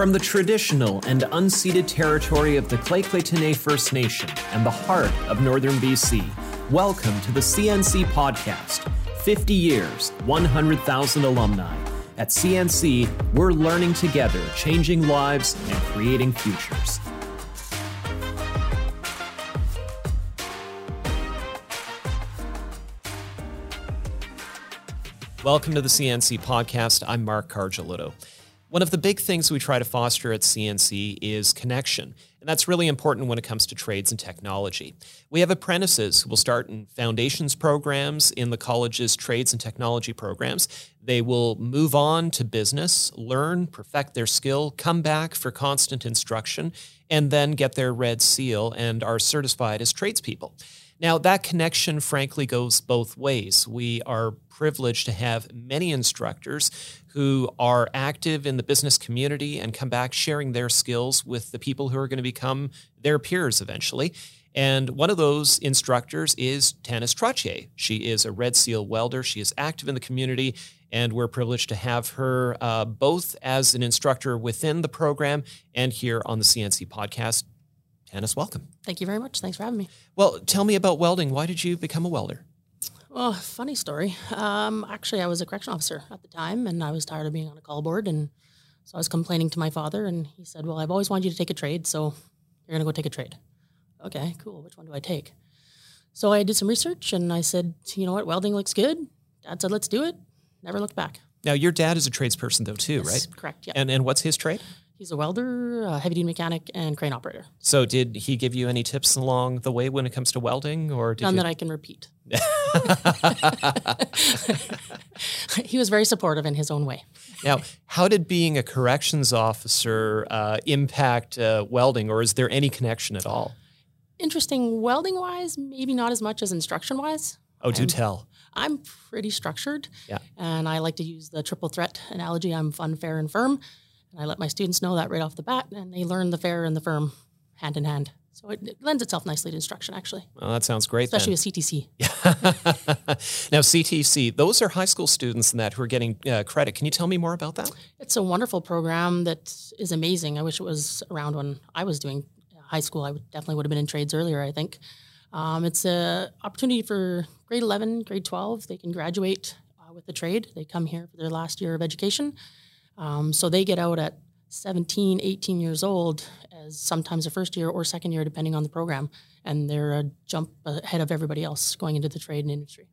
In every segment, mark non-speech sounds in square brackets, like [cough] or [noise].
From the traditional and unceded territory of the Clay First Nation and the heart of northern BC, welcome to the CNC Podcast 50 years, 100,000 alumni. At CNC, we're learning together, changing lives, and creating futures. Welcome to the CNC Podcast. I'm Mark Cargilotto. One of the big things we try to foster at CNC is connection, and that's really important when it comes to trades and technology. We have apprentices who will start in foundations programs in the college's trades and technology programs. They will move on to business, learn, perfect their skill, come back for constant instruction, and then get their red seal and are certified as tradespeople. Now, that connection, frankly, goes both ways. We are privileged to have many instructors who are active in the business community and come back sharing their skills with the people who are going to become their peers eventually. And one of those instructors is Tanis Trottier. She is a Red Seal welder. She is active in the community, and we're privileged to have her uh, both as an instructor within the program and here on the CNC podcast. Tanis, welcome. Thank you very much. Thanks for having me. Well, tell me about welding. Why did you become a welder? Well, funny story. Um, actually, I was a correction officer at the time, and I was tired of being on a call board, and so I was complaining to my father, and he said, "Well, I've always wanted you to take a trade, so you're going to go take a trade." Okay, cool. Which one do I take? So I did some research, and I said, "You know what? Welding looks good." Dad said, "Let's do it." Never looked back. Now, your dad is a tradesperson, though, too, yes, right? Correct. Yeah. And and what's his trade? He's a welder, a heavy duty mechanic, and crane operator. So, did he give you any tips along the way when it comes to welding, or none you... that I can repeat? [laughs] [laughs] he was very supportive in his own way. Now, how did being a corrections officer uh, impact uh, welding, or is there any connection at all? Interesting. Welding wise, maybe not as much as instruction wise. Oh, do I'm, tell. I'm pretty structured. Yeah. And I like to use the triple threat analogy. I'm fun, fair, and firm. And I let my students know that right off the bat, and they learn the fair and the firm hand in hand. So it, it lends itself nicely to instruction, actually. Well, that sounds great. Especially then. with CTC. [laughs] now, CTC, those are high school students in that who are getting uh, credit. Can you tell me more about that? It's a wonderful program that is amazing. I wish it was around when I was doing high school. I would definitely would have been in trades earlier, I think. Um, it's an opportunity for grade 11, grade 12. They can graduate uh, with the trade. They come here for their last year of education. Um, so they get out at 17, 18 years old as sometimes a first year or second year, depending on the program. And they're a jump ahead of everybody else going into the trade and industry.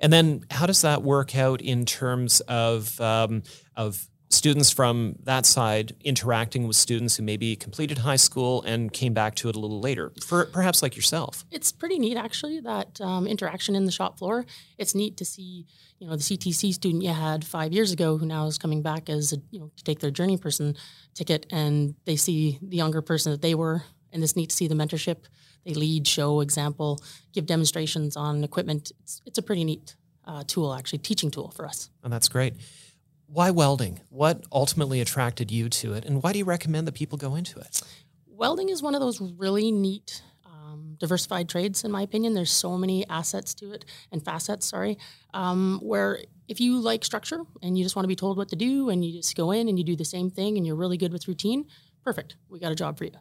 And then how does that work out in terms of, um, of students from that side interacting with students who maybe completed high school and came back to it a little later, for perhaps like yourself. It's pretty neat, actually, that um, interaction in the shop floor. It's neat to see, you know, the CTC student you had five years ago who now is coming back as a, you know, to take their journey person ticket, and they see the younger person that they were, and it's neat to see the mentorship. They lead, show, example, give demonstrations on equipment. It's, it's a pretty neat uh, tool, actually, teaching tool for us. And that's great. Why welding? What ultimately attracted you to it, and why do you recommend that people go into it? Welding is one of those really neat, um, diversified trades, in my opinion. There's so many assets to it and facets, sorry, um, where if you like structure and you just want to be told what to do and you just go in and you do the same thing and you're really good with routine, perfect. We got a job for you.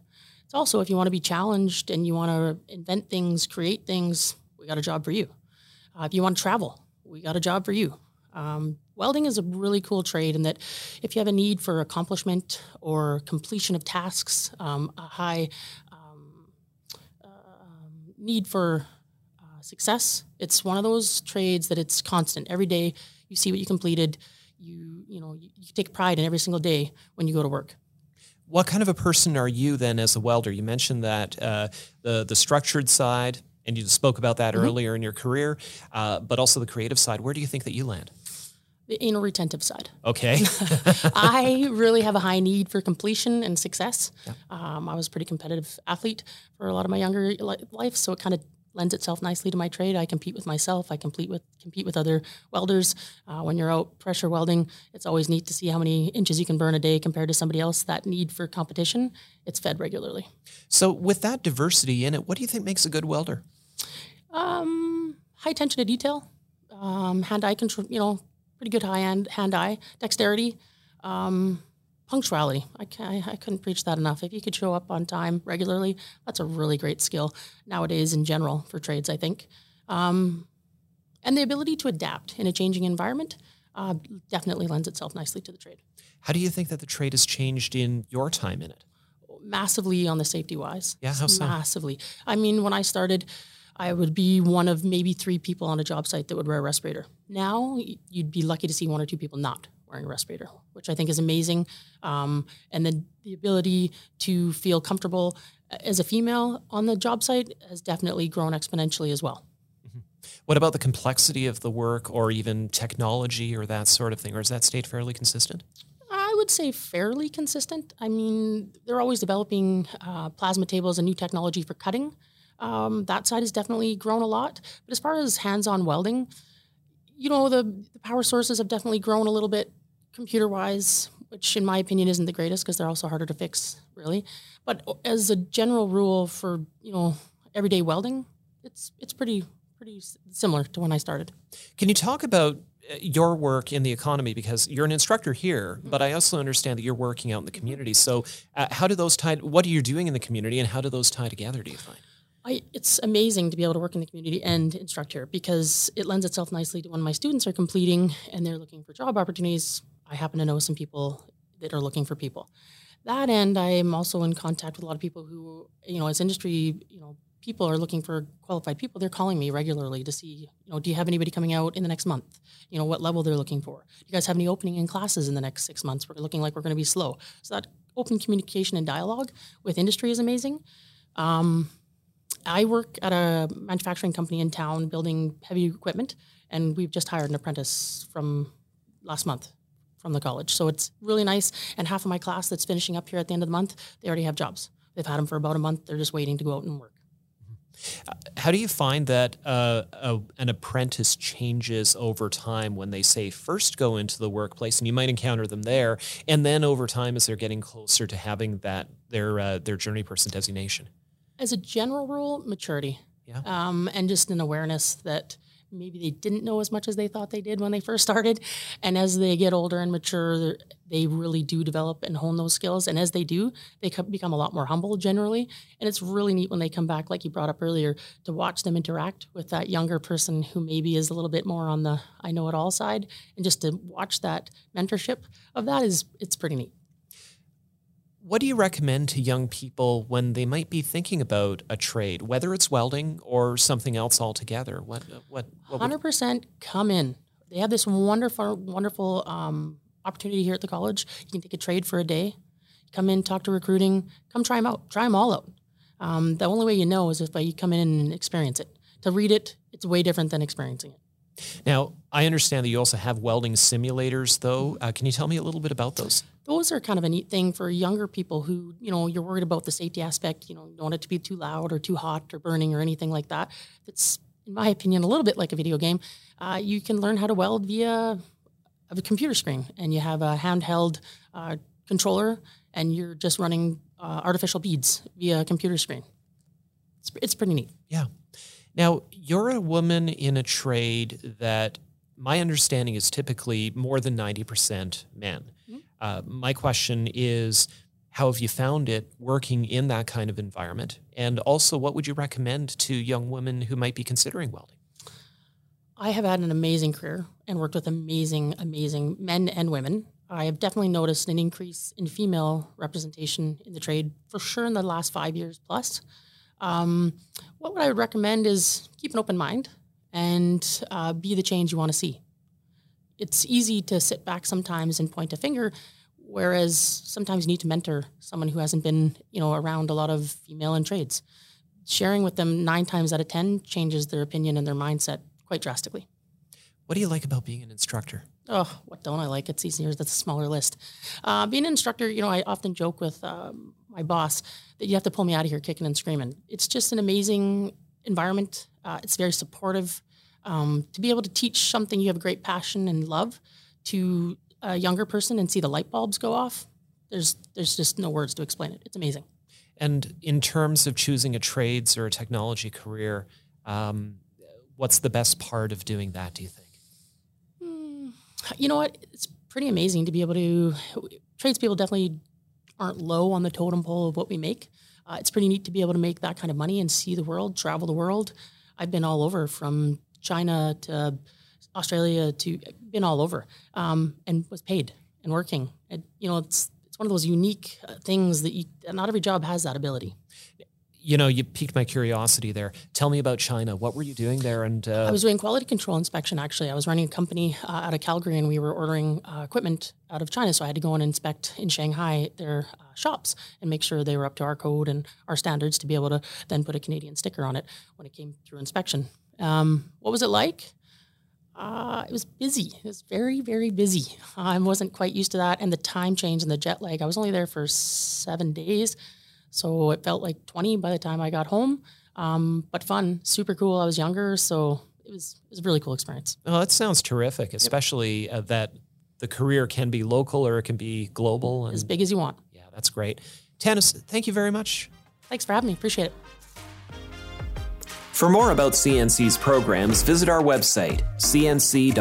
It's also if you want to be challenged and you want to invent things, create things, we got a job for you. Uh, if you want to travel, we got a job for you. Um, welding is a really cool trade in that if you have a need for accomplishment or completion of tasks, um, a high um, uh, need for uh, success, it's one of those trades that it's constant. Every day you see what you completed. You you know you, you take pride in every single day when you go to work. What kind of a person are you then as a welder? You mentioned that uh, the the structured side, and you spoke about that mm-hmm. earlier in your career, uh, but also the creative side. Where do you think that you land? The anal retentive side. Okay. [laughs] [laughs] I really have a high need for completion and success. Yeah. Um, I was a pretty competitive athlete for a lot of my younger life, so it kind of lends itself nicely to my trade. I compete with myself. I compete with compete with other welders. Uh, when you're out pressure welding, it's always neat to see how many inches you can burn a day compared to somebody else. That need for competition, it's fed regularly. So, with that diversity in it, what do you think makes a good welder? Um, high attention to detail, um, hand-eye control. You know, pretty good high hand hand eye dexterity. Um, punctuality. I, can, I couldn't preach that enough. If you could show up on time regularly, that's a really great skill nowadays in general for trades, I think. Um, and the ability to adapt in a changing environment uh, definitely lends itself nicely to the trade. How do you think that the trade has changed in your time in it? Massively on the safety wise. Yeah, how so? Massively. I mean, when I started, I would be one of maybe three people on a job site that would wear a respirator. Now, you'd be lucky to see one or two people not wearing a respirator, which I think is amazing. Um, and then the ability to feel comfortable as a female on the job site has definitely grown exponentially as well. Mm-hmm. What about the complexity of the work or even technology or that sort of thing? Or has that stayed fairly consistent? I would say fairly consistent. I mean, they're always developing uh, plasma tables and new technology for cutting. Um, that side has definitely grown a lot. But as far as hands on welding, you know, the, the power sources have definitely grown a little bit computer wise, which in my opinion isn't the greatest because they're also harder to fix, really. But as a general rule for, you know, everyday welding, it's it's pretty pretty similar to when I started. Can you talk about your work in the economy because you're an instructor here, but I also understand that you're working out in the community. So, uh, how do those tie? What are you doing in the community, and how do those tie together? Do you find? I, it's amazing to be able to work in the community and instruct here because it lends itself nicely to when my students are completing and they're looking for job opportunities. I happen to know some people that are looking for people. That end, I am also in contact with a lot of people who, you know, as industry, you know, people are looking for qualified people, they're calling me regularly to see, you know, do you have anybody coming out in the next month? You know, what level they're looking for. Do you guys have any opening in classes in the next six months? We're looking like we're going to be slow. So that open communication and dialogue with industry is amazing. Um, I work at a manufacturing company in town building heavy equipment, and we've just hired an apprentice from last month from the college. So it's really nice. And half of my class that's finishing up here at the end of the month, they already have jobs. They've had them for about a month. They're just waiting to go out and work. How do you find that uh, a, an apprentice changes over time when they say first go into the workplace, and you might encounter them there, and then over time as they're getting closer to having that their uh, their journey person designation? As a general rule, maturity, yeah, um, and just an awareness that maybe they didn't know as much as they thought they did when they first started. And as they get older and mature, they really do develop and hone those skills. And as they do, they become a lot more humble generally. And it's really neat when they come back, like you brought up earlier, to watch them interact with that younger person who maybe is a little bit more on the I know it all side. And just to watch that mentorship of that is, it's pretty neat. What do you recommend to young people when they might be thinking about a trade, whether it's welding or something else altogether? What what hundred percent come in. They have this wonderful wonderful um, opportunity here at the college. You can take a trade for a day. Come in, talk to recruiting. Come try them out. Try them all out. Um, the only way you know is if you come in and experience it. To read it, it's way different than experiencing it. Now, I understand that you also have welding simulators, though. Uh, can you tell me a little bit about those? Those are kind of a neat thing for younger people who, you know, you're worried about the safety aspect. You know, you don't want it to be too loud or too hot or burning or anything like that. It's, in my opinion, a little bit like a video game. Uh, you can learn how to weld via a computer screen, and you have a handheld uh, controller, and you're just running uh, artificial beads via a computer screen. It's, it's pretty neat. Yeah. Now, you're a woman in a trade that my understanding is typically more than 90% men. Mm-hmm. Uh, my question is how have you found it working in that kind of environment? And also, what would you recommend to young women who might be considering welding? I have had an amazing career and worked with amazing, amazing men and women. I have definitely noticed an increase in female representation in the trade for sure in the last five years plus. Um, what I would recommend is keep an open mind and uh, be the change you want to see. It's easy to sit back sometimes and point a finger, whereas sometimes you need to mentor someone who hasn't been, you know, around a lot of female in trades. Sharing with them nine times out of ten changes their opinion and their mindset quite drastically. What do you like about being an instructor? Oh, what don't I like? It's easier. That's a smaller list. Uh, being an instructor, you know, I often joke with um, my boss that you have to pull me out of here kicking and screaming. It's just an amazing environment. Uh, it's very supportive. Um, to be able to teach something you have a great passion and love to a younger person and see the light bulbs go off, there's there's just no words to explain it. It's amazing. And in terms of choosing a trades or a technology career, um, what's the best part of doing that? Do you think? you know what? It's pretty amazing to be able to tradespeople definitely aren't low on the totem pole of what we make. Uh, it's pretty neat to be able to make that kind of money and see the world, travel the world. I've been all over from China to Australia to been all over um, and was paid and working. And, you know, it's it's one of those unique uh, things that you not every job has that ability you know, you piqued my curiosity there. Tell me about China. What were you doing there? And uh, I was doing quality control inspection. Actually, I was running a company uh, out of Calgary, and we were ordering uh, equipment out of China. So I had to go and inspect in Shanghai their uh, shops and make sure they were up to our code and our standards to be able to then put a Canadian sticker on it when it came through inspection. Um, what was it like? Uh, it was busy. It was very, very busy. I wasn't quite used to that, and the time change and the jet lag. I was only there for seven days so it felt like 20 by the time I got home, um, but fun, super cool. I was younger, so it was it was a really cool experience. Oh, that sounds terrific, especially yep. uh, that the career can be local or it can be global. And, as big as you want. Yeah, that's great. Tanis, thank you very much. Thanks for having me. Appreciate it. For more about CNC's programs, visit our website, cnc.bc.ca.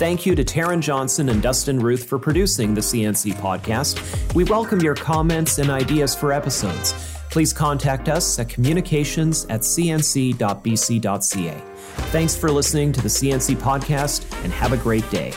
Thank you to Taryn Johnson and Dustin Ruth for producing the CNC podcast. We welcome your comments and ideas for episodes. Please contact us at communications at cnc.bc.ca. Thanks for listening to the CNC podcast and have a great day.